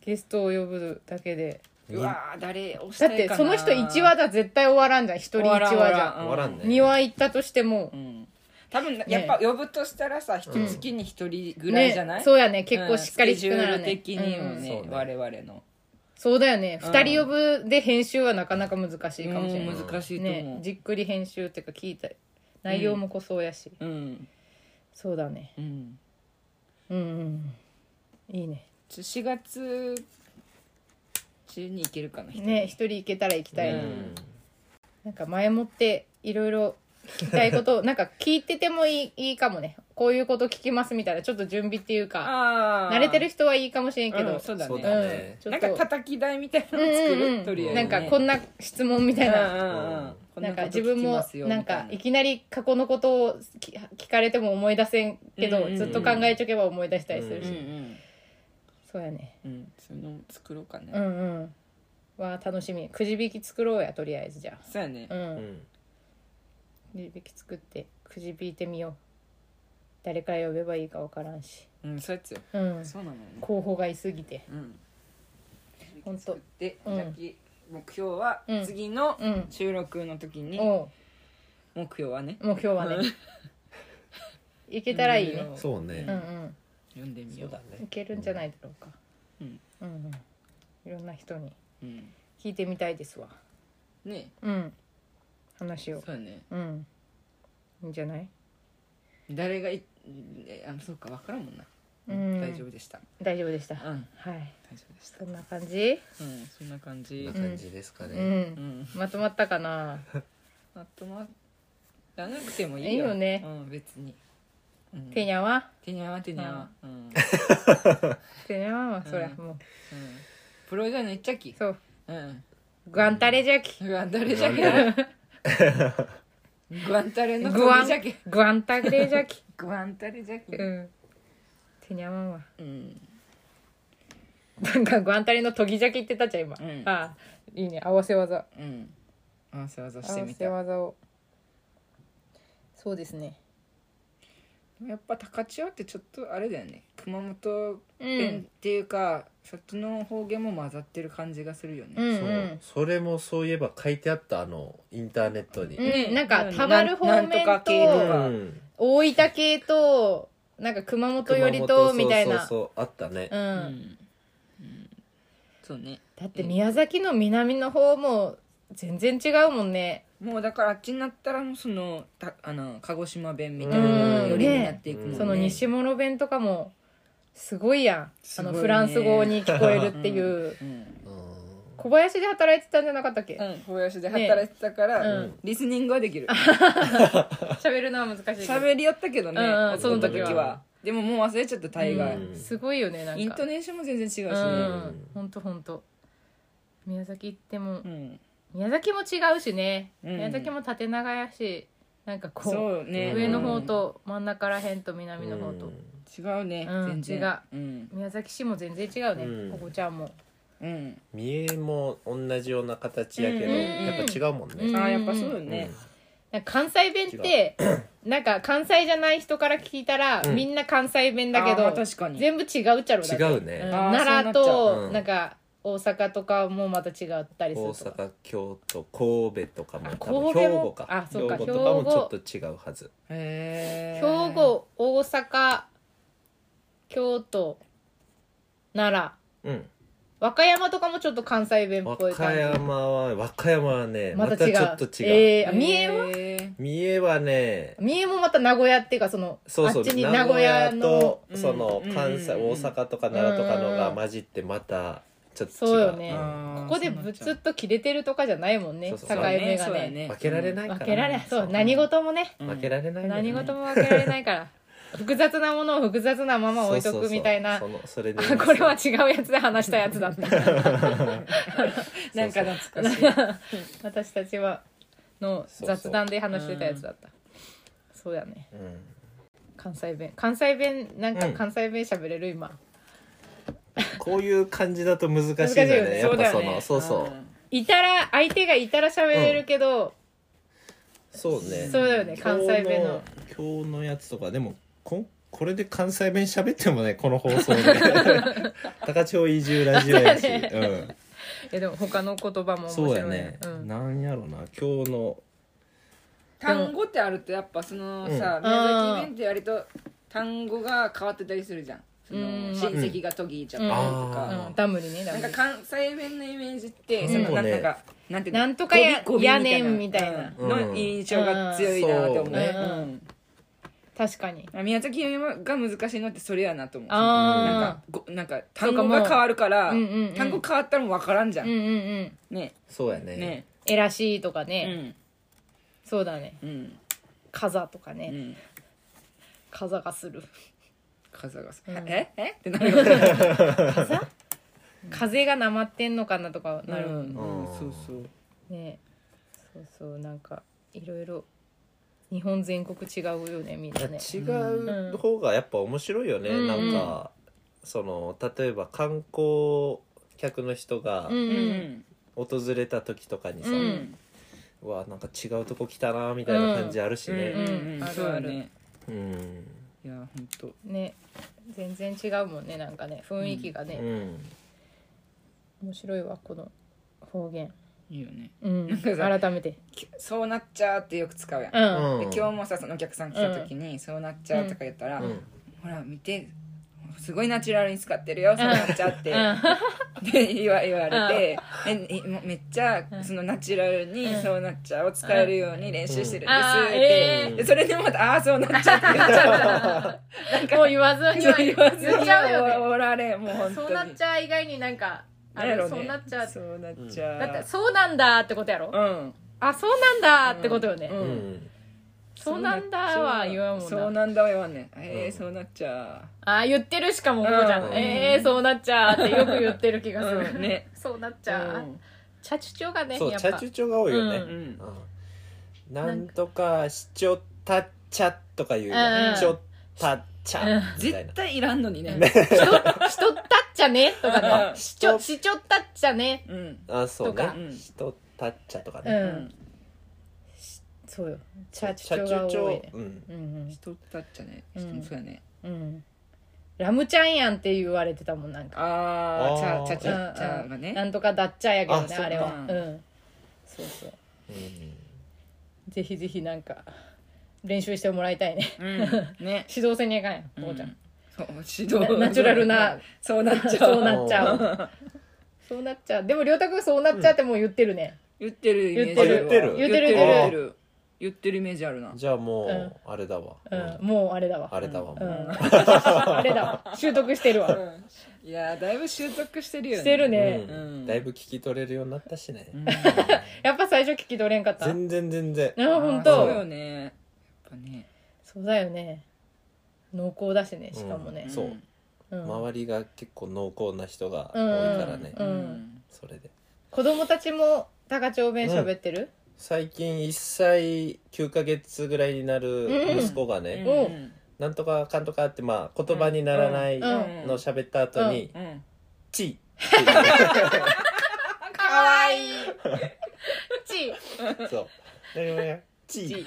ゲストを呼ぶだけで。うわー誰押しだってたいかな。その人1話だ絶対終わらんじゃん。1人1話じゃん。終わらんね。2話行ったとしても。うん。多分やっぱ呼ぶとしたらさ一月に一人ぐらいじゃない、ねそうやね。結構しっかり聞くならうんスケねジュール的にもうん。ね,、そうね。我々のそうだよね。うん。2人呼ぶで編集はなかなか難しいかもしれない。うん難しいと思う、ねじっくり編集っていうか聞いた内容もこそうやし。うん。そうだね。うん。うんうん。いいね。4月中に行けるかな一人。ね一人行けたら行きたいな、うん。なんか前もっていろいろ聞きたいこと なんか聞いててもいいいいかもねこういうこと聞きますみたいなちょっと準備っていうか慣れてる人はいいかもしれんけど、うんそうだね。そうだね。ちょっと。なんか叩き台みたいなのうん作る、うん。とりあえず、ね、なんかこんな質問みたいな、うんうんうん。こなんか自分もなんかいきなり過去のことを聞聞かれても思い出せんけど、うんうんうん。ずっと考えちょけば思い出したりするし、うんうんそうやね。うんそういうの作ろうかね、うんうん。わあ楽しみ。くじ引き作ろうやとりあえずじゃそうやね。あうん、うん。くじ引き作ってくじ引いてみよう誰から呼べばいいか分からんし。うんそうやつようん。そうなのよね。候補がいすぎて。うん。ほんと作っき目標はうん。次のうん。収録の時におう。目標はね。目標はね。いけたらいいね。うんそうね。うんうん。読んでみよう。そうだね。いけるんじゃないだろうか。うん。うんうん。いろんな人に。うん。聞いてみたいですわ。ね。うん。話を。そうやね。うん。いいんじゃない？誰がいえあそうか分からんもんな、うん。大丈夫でした。大丈夫でした。うん。はい。大丈夫でした。そんな感じ？うんそんな感じ。こんな感じですかうね、うん。んまとまったかな？あ とまらなくてもいいよ。いいよね。うん別に、うん、てにゃはてにゃわてにゃわうん、うん、てにゃははそりゃうん。もう。プロじゃないっちゃき。そう。うん。グアンタレジャキグアンタレじゃけだグアンタレ。のグアン飛びじゃけグアンタレジャキグアンタレじゃけうん。てにゃまんはうん。なんかグアンタレの研ぎジャキってたっちゃ今、うん。ああいいね。合わせ技。うん。合わせ技し合わせ技を。そうですね。やっぱ高千穂ってちょっとあれだよね。熊本う弁っんていうか、そっちの方言も混ざってる感じがするよね、うんそううん。それもそういえば書いてあったあのインターネットに、うん。なんか田原方面となんとか系とか。うん大分系となんか熊本寄りとみたいな。そうそうそうあったね、ううん。ん、うん。そうね。だって宮崎の南の方も全然違うもんね。もうだからあっちになったらもうそのたあの鹿児島弁みたいなうんよりになっていくもんね。その西諸弁とかもすごいやん。すごいね。あのフランス語に聞こえるっていう。うん。うん小林で働いてたんじゃなかったっけ？うん小林で働いてたから、ねうん。リスニングはできる。喋るのは難しいけど。喋りよったけどね、うんうんその時は。は。でももう忘れちゃった大概、うん。すごいよねなんか。イントネーションも全然違うしね、うん。ほんとほんと。宮崎行ってもうん。宮崎も違うしね、うん。宮崎も縦長やしなんかこうそうね。上の方と真ん中らへんと南の方と、違うね、うん全然。違う。うん。宮崎市も全然違うね、うん。ここちゃんもうん。三重も同じような形やけど、うん。やっぱ違うもんね、うん。あーやっぱそうよね、なんか関西弁ってなんか関西じゃない人から聞いたら、うん。みんな関西弁だけあーまあど確かに。全部違うっちゃろだって。違うね。ん。あー奈良そうなっちゃう。うん。となんか大阪とかもまた違ったりす大るとか阪京都神戸とかも多分神戸も兵庫か。あそうか。兵庫とかもちょっと違うはず。へ兵庫大阪京都奈良。うん和歌山とかもちょっと関西弁っ和ぽい感じ？歌山は和歌山はねまた違う。ちょっと違う、えーあ三重は？は三重はね三重もまた名古屋っていうかそのそうそうあっちに名古屋のとうんそのうん関西、うん大阪とか奈良とかのが混じってまたちょっと違う。そうよね。あーここでブツッと切れてるとかじゃないもん。ね境そうそう。目がそうやね。分けられないから分けられない。そうそう。何事もね。うん。負けられないのよ何事も分けられないから複雑なものを複雑なまま置いとくみたいな。そうそうそう。そのそれであこれは違うやつで話したやつだったなんか 懐かしい。私たちはの雑談で話してたやつだった。そうやね。うん。関西弁。関西弁なんかうん。関西弁喋れる今。こういう感じだと難しいんだよね。ねやっぱそそうだよね。のそうそう。いたら相手がいたら喋れるけど、そうね。そうだよね。関西弁の。今日の今日のやつとかでもこんこれで関西弁喋ってもねこの放送で。高千穂移住ラジオやし、そうん。えでも他の言葉も面そう白いやね、うん。なんやろな今日の。単語ってあるとやっぱそのさ、うん。宮崎弁って割と単語が変わってたりするじゃん。そのうん。親戚がとぎちゃったりとうか、ん、ダムリねダムリなんか関西弁のイメージって、うん。そのそうね。なんかなんていうのなんとかややねんみたいな。うん。の印象が強いなって思う。ね、うんうん確かに。宮崎弁が難しいのってそれやなと思う。なんあかごなんか単語が変わるから、うんうんうん単語変わったらもう分からんじゃん、うんうんうん。ね。そうやね。ね。えらしいとかうね、ん。そうだね。うん。風とかね、うん。風がする。風がさ、うん。え？え？ってなるよね風がなまってんのかなとかなる。もん。ね、うん。そうそう。ね。そうそう。なんかいろいろ日本全国違うよねみんなね。違う方がやっぱ面白いよね、うん。なんかその例えば観光客の人が訪れた時とかにさ、ううん。んうわなんか違うとこ来たなみたいな感じあるしね。うんうんあるそうだねうん、いや本当ね。全然違うもんねなんかね。雰囲気がね、うん。面白いわこの方言いいよね。うん。なんかさ改めて。きそうなっちゃうってよく使うやん、うん、うん。で今日もさそのお客さん来た時に、そうなっちゃうとか言ったら、うん。ほら見てすごいナチュラルに使ってるよそうなっちゃって、うん。で言わ言われて、めっちゃそのナチュラルにうん。そうなっちゃうを使えるように練習してるんですって、えでそれでまた「ああーそうなっちゃう」って。言っちゃうもう言わずに言わずに言っちゃうよね。おられもう本当に。そうなっちゃう以外になんかあれ、ね。そうなっちゃう。そうなっちゃう、だってそうなんだってことやろ、うん。あそうなんだってことよね、うん。うん。そうなんだは言わんもんな。そうなんだは言わんねん。えー、うん。そうなっちゃあ言ってるしかもこうじゃん、うん。えー、そうなっちゃうってよく言ってる気うがする、うん。ね。そうなっちうゃう、ん。チャチュチョがねそうやっぱ。チャチュチョが多いよね、ううん。うん。なんとかしちょったっちゃとか言うよ、うん。ちょったっちゃみたいな。絶対いらんのにね。しとしとったっちゃね？とかうん。ねしちょしちょったっちゃね？うん。あそうか。うん。しとったっちゃとかね、うん、うん。そうよ。チャチチャチュチョがュチョ多いねうんうん。人だっちゃね。うん。そうやね。うん。うんラムちゃんやんって言われてたもんなんか。ああチあーャチャチャチャがね。うんなんとかだっちゃやけどねあれは。うん。うんそうそう。うん。ぜひぜひなんか練習してもらいたいね。うん。ね。指導せにゃいかんやんこうちゃん。そう指導。ナチュラルな そうなっちゃう。そうなっちゃう。そうなっちゃう。でも亮太君そうなっちゃうってもう言ってるね。言ってるイメージあるわ。言ってる。言ってる。言言ってる。言ってるイメージあるな。じゃあもう、うんあれだわ、うん。もうあれだわ。あれだわ、もう。うん。あれだわ。習得してるわ。いやーだいぶ習得してるよね。してるね。うん。うん。だいぶ聞き取れるようになったしね、うん。やっぱ最初聞き取れんかった。全然全然。あ本そうよ当ね。やっぱね。そうだよね濃厚だしねしかもね。うんそう。うん。周りが結構濃厚な人が多うん。いからね、うん。それで。子供たちも高千穂弁喋ってる？最近1歳9ヶ月ぐらいになる息子がね、うん。うん。なんとかかんとかってまあ言葉にならないのうん。を喋った後にうん「チ かわいい。ちー」そう「何々チー」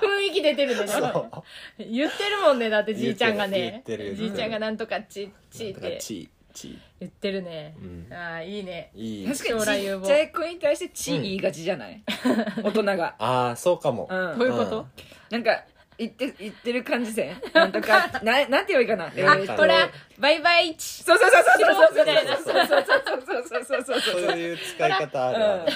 雰囲気出てるねそう。言ってるもんねだってじいちゃんがね。じいちゃんがなんとかちちって。チーチー。言ってるね。うん。ああいいね。いい。確かにちっちゃい子に対して「ち」言いがちじゃない？大人が。ああそうかも、うん。どういうこと？なんか言って言ってる感じせん？なんとか ななんて言えばいいかな？えあーと。ほらバイバイ。ちそうそうそうそうそうそうみたいなそうそうそうそうそうそうそうそういう使い方あるわ、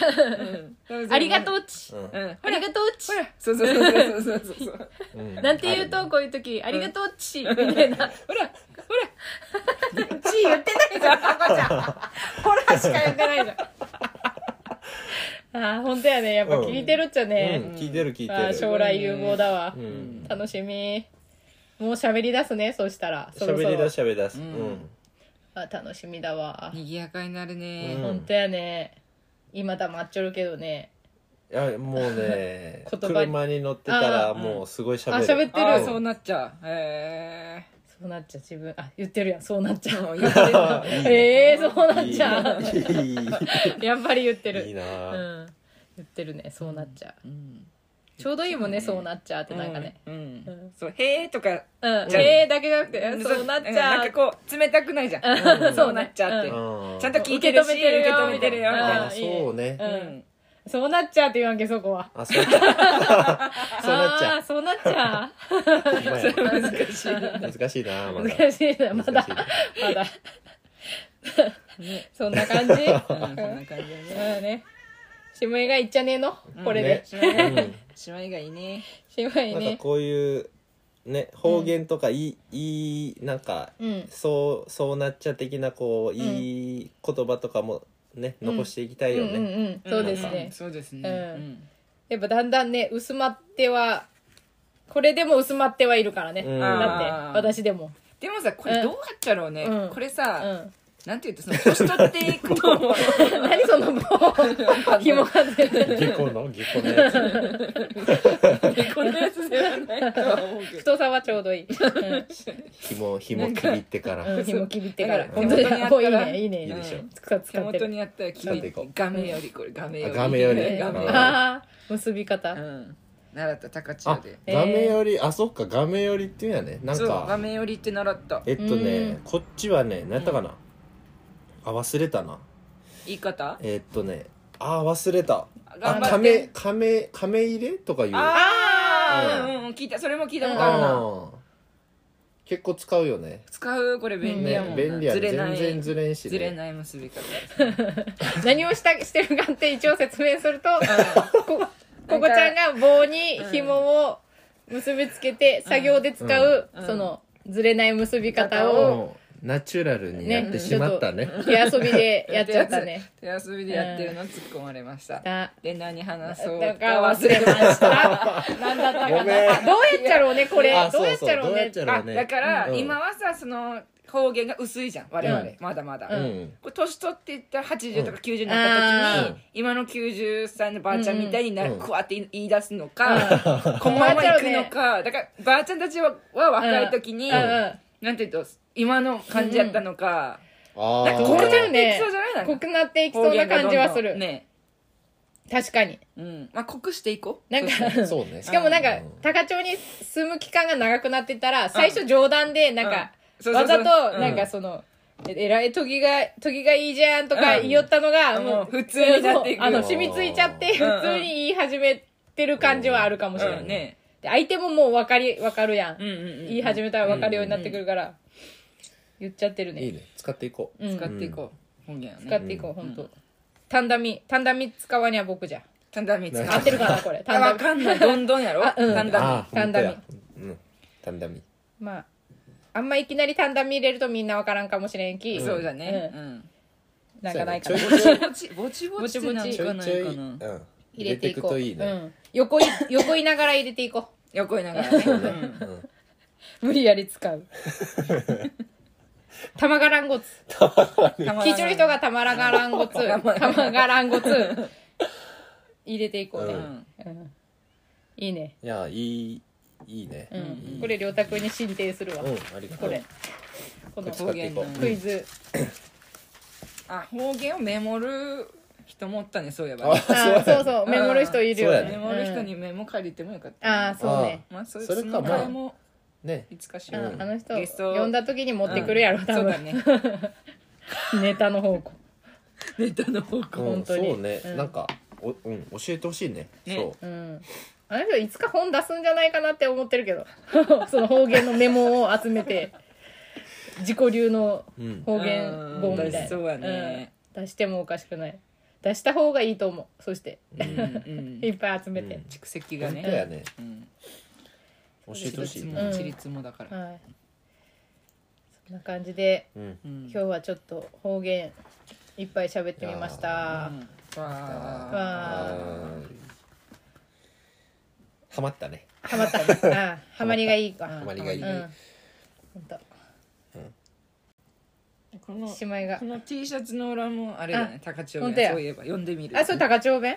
うんありがとうちうんうんありがとうちほらそうそうそうそうそうそうそううんなんて言うとこういう時ありがとうちみたいなほらほらち言ってないじゃん赤ちゃんほらしか言ってないじゃんああ本当やね。やっぱ聞いてるっちゃうん。ね、聞いてる聞いてあある将来有望だわ、うん。楽しみ。もう喋り出すねそしたら。そろそろ。喋り出し喋り出す。ううん。んあ楽しみだわ、賑やかになるね。うん。本当やね。今黙っちょるけどね。いやもうね 言葉に。車に乗ってたらあーもうすごい喋る。あ喋ってる。そうなっちゃう。へえそそうなっちゃう。自分あ言ってるやん。そうなっちゃう。ええそうなっちゃう。やっぱり言ってる。いいな。うん。言ってるね。そうなっちゃう、うん。ちょうどいいもんねそうなっちゃうってなんかね。うん。うん。そうへえとか。うん。じゃあええだけじゃなくてそうなっちんなゃう。ん。かこう冷たくないじゃん。うん。そうなっちゃうって。うん。ちゃんと聞いてるし受け止めてるよ受け止めてるよみたいな。あそうね。ううんんそうなっちゃうって言わんけそこは。あそうそうなっちゃ あーそうなっちゃう。ほんまや。難しい。難しいなまだ。う難しいなまだ。難しい。なまだ。そんな感じ？うんそんな感じだね。うんね。しまいがいっちゃねえの？これで。ね。しまいがうん。しまいね。しまいね。なんかこういうね方言とかいい、いいなんかうん。そうそうなっちゃ的なこういい言葉とかもね残していきたいよね、うんうんうん。そうですね。んそうですね。うん。やっぱだんだんね薄まってはこれでも薄まってはいるからね、うん。だって私でも。でもさこれどうやったろうね。うん。これうさんなんて言うとその年取っていくと 何そのもう 紐が出る。下校の下校のやつ。このやつではないとは思うけど。太さはちょうどいい、うん紐紐切りってから。うん、紐切ってから。本当にあったらおいいねいいね。いいでしょ。使っ手使ってる。元にあったら君使っていこう。画面よりこれ画面より。あ画面より。画面より。ああ結び方、うん。習った高千穂あで画面より、あそっか画面よりっていうんやね。なんそう画か面よりって習った。えっとね、うん。こっちはね何やったかな、あ忘れたな。言い方？えっとねあ忘れた。あ頑張っ亀て。亀亀入れとかいう。ああううんうん聞いたそれも聞いたことあるなうん結構使うよね使うこれ便利やもんな便利やねずれない全然ずれんし、ね、ずれない結び方です何をしたしてるかって一応説明するとこここちゃんが棒に紐を結びつけて作業で使う、うんそのずれない結び方方をもうナチュラルにやってしまったね。手遊びでやっちゃったね。手遊びでやってるの突っ込まれました。だ。で何話そうだか忘れました。何 だったかな。どうやっちゃろうねこれ。あどうやっちゃろうね。だから、うん。今はさその方言が薄いじゃん我々、うん。まだまだ、ううん。これ年取っていったら80とか90になった時に、うん今の90歳のばあちゃんみたいになる、うん。こうやって言い出すのか、このまま行くのか、だからばあちゃんたちはは若い時に、なんていうと今の感じやったのか、あなんかーこうなっていねきそうじゃない？なんか濃くなっていきそうな感じはする、ね確かに。うん。まあ濃くしていこう。なんか。そうね。しかもなんかうん。高千穂に住む期間が長くなってたら最初冗談でなんかそうわざとうん。なんかそのええらい時が時がいいじゃんとかうん。言いよったのがうんもう普通になっていく。あの染みついちゃって普うん。通に言い始めてる感じはあるかもしれない。うんねで相手ももう分かり分かるやんうんうんうん。言い始めたら分かるようになってくるから言っちゃってるね。いいね。使っていこう。うん。使っていこう、方言をね。使っていこううん。本当。タンダミタンダミ使わにゃ僕じゃ。タンダミ使合ってるかなこれ。あタンダミわかんない。どんどんやろ？あうん。タンダタンダミ本当や。うん。タンダミまああんまいきなりタンダミ入れるとみんな分からんかもしれんき。そうだね、ううん。なんかないかな。そうやね。ぼちぼちぼちってなんちょかな。いいちょい、う、かなん。入れていこういいね、う。ん、横い横いながら入れていこ 横いながらね。そうん。無理やり使う 玉がらんごつ。聞いちょる人が玉がらんごつ。玉がらんごつ。入れていこうね、ううん。んいいね、いやいいいいね、うん。いい。これ良太君に進呈するわ、うんありがとう。これ。この方言のクイズ、あ方言をメモる人もおったねそういえばあね。あそうそう。メモる人いるよそうやね。メモる人にメモ借りてもよかったね。ああそうね。まあそそれかもね。いつかしあよう。あの人ゲスト。呼んだ時に持ってくるやろ、うん。多分、そうだね。ネタの方向。ネタの方向。うん本当に。そうね、うん。なんかお、うん、教えてほしいね。ね。そう。うん。あの人いつか本出すんじゃないかなって思ってるけど。その方言のメモを集めて自己流のうん方言本みたいな、そうやね。うん。出してもおかしくない。出した方がいいと思う。そして。うんうん。いっぱい集めて、うん。蓄積がね。本当やね。うん教えてほしい地ね。うん。立もだから。はい。そんな感じで今日はちょっと方言いっぱい喋ってみました。うんわハマったね。ハマったね。あハマりがいいか。ハマりがいい。うん。ほんと。このしまいが。この T シャツの裏もあれだね。高千穂本当や。弁そういえば。読んでみる。あそれ高千穂弁？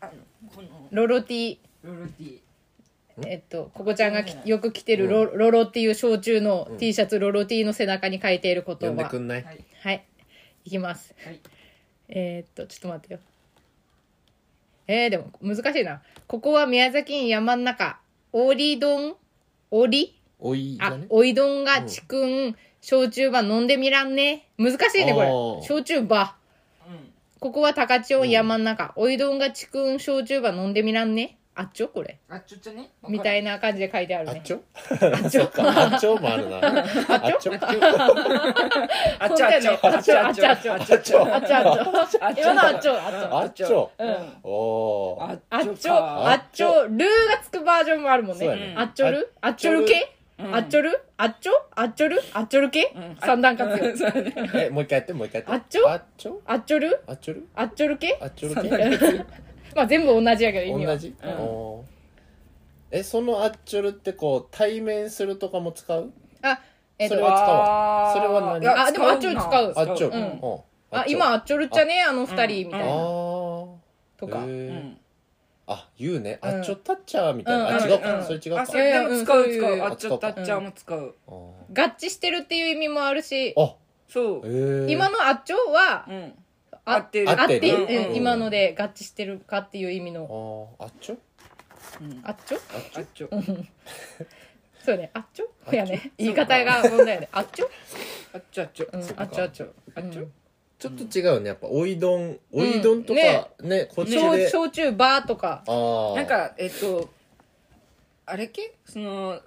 あのこのロロティ。ロロティえっとここちゃんがきよく着てるロ,、ロロっていう焼酎の T シャツ、ロロ T の背中に書いている言呼んで葉くんない？はい。はい。いきます、はい。えーっとちょっと待ってよ。えー、でも難しいな。ここは宮崎県山ん中。おり丼おり？おいじゃあね、おいどんがちくん、焼酎ば飲んでみらんね。難しいね、これ。焼酎ば。うん。ここは高千穂山ん中。おいどんがちくん、焼酎ば飲んでみらんね。あっちょ？これ。あっちょね。みたいな感じで書いてあるあっちょ？あっちょ？っか。あっちょもあるな。あっちょ？あっちあっちょ？あっちあっちょ？あっちあっちょ？あっちょ？あっちょ。あっちょ？あっちょ？あっちょ。う。あっちょ？あっちょルーがつくバージョンもあるもんね。あっちょる？あっちょる？系？あっちょる？あっちょ？あっちょる？あっちょる系？三段活用え、もう一回やって、もう一回やって。あっちょ？あっちょ？あっちょる？あっちょる？あっちょる系？あっちょる系？まあ全部同じやけど意味は。同じ、おー。えそのあっちょるってこう対面するとかも使う？あえっとそれは使うわそれは何？いやあでもあっちょる使うあっちょうん。うん。あ今あっちょるっちゃね？あの二人みたいあなー。とか。へー。うん。あ言うね。うん。あっちょったっちゃーみたいな、うんあ違うか、うんそれ違うか。あそれでも使う使う。あっちょったっちゃも使う。あー合致してるっていう意味もあるし。あ。そう。えー、今のあっちょはうん。あ合ってる。合って合ってる。うんうん今ので合致してるかっていう意味の。あーあっちょ？うん。あっちょ？あっちょ。そうね。あっちょ？あっちょ。いやね。言い方が問題やね。あっちょ？あっちょあっちょ。うんあっちょあっちょ。あっちょ？うん。ちょっと違うね。やっぱおいどん。おいどんとかね。ねこっちで、焼焼酎バーとか。あー。なんかえっとあれけその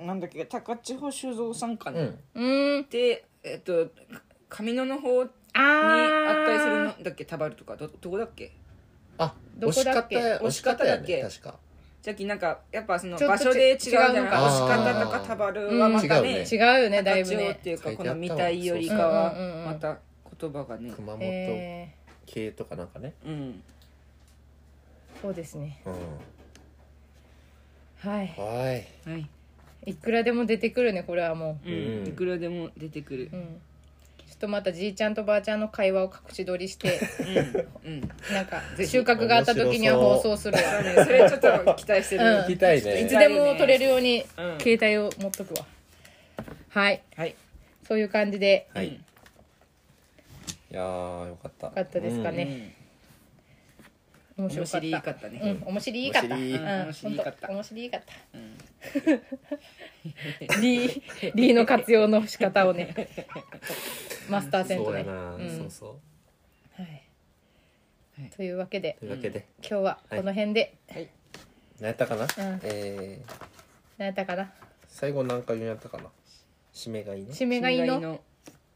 なんだっけ？高千穂酒造さんかな、うん。うーん。でえっと上野の方にああったりするーのだっけタバルとかどどこだっけ？あどこだっけ？方や押し方だっけ？押し方やね確かじゃあきなんかやっぱそのちょっと場所で違うじゃん違うのか。か押し方とかタバルはまたね,、うん違うよね。だいぶねっていうかこの見たいよりかはそうそううんうんうん。また言葉がね。熊本え系とかなんかね。うん。ーそうですね。うん。はい。はい。はい、いくらでも出てくるねこれはもう。ん。うん。いくらでも出てくる。う、うん、っとまたじいちゃんとばあちゃんの会話を隠し撮りしてうん。うん。なんかぜひ。収穫があった時には放送するそうねそれちょっと期待してる、うん。聞きたいね。いつでも撮れるようにうん。携帯を持っとくわ。はい。はい。そういう感じで。はい、うん。いやーよかった。よかったですかね。ね面白かった。かったね、うん面白い。かった面白かった面白い。かったうんリーリーの活用の仕方をねマスターセントねそうそうそうはい。はい。とい。うわけでとい。うわけで、今日はこの辺ではい。何やったかな、んえー、何やったかな最後何か言ったかな締めがい。い。の締めがい。い。の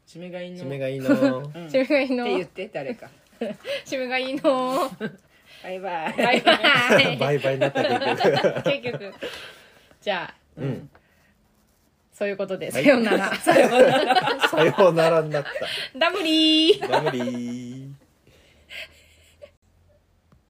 締めがい。い。の締めがい。い。のうん締めがい。い。のって言って誰か締めがい。い。のバイバイ。バイバイ。バイバイになった結局結局。じゃあうん。そういうことでさようなら。さようなら。になっダブリー。たダブリー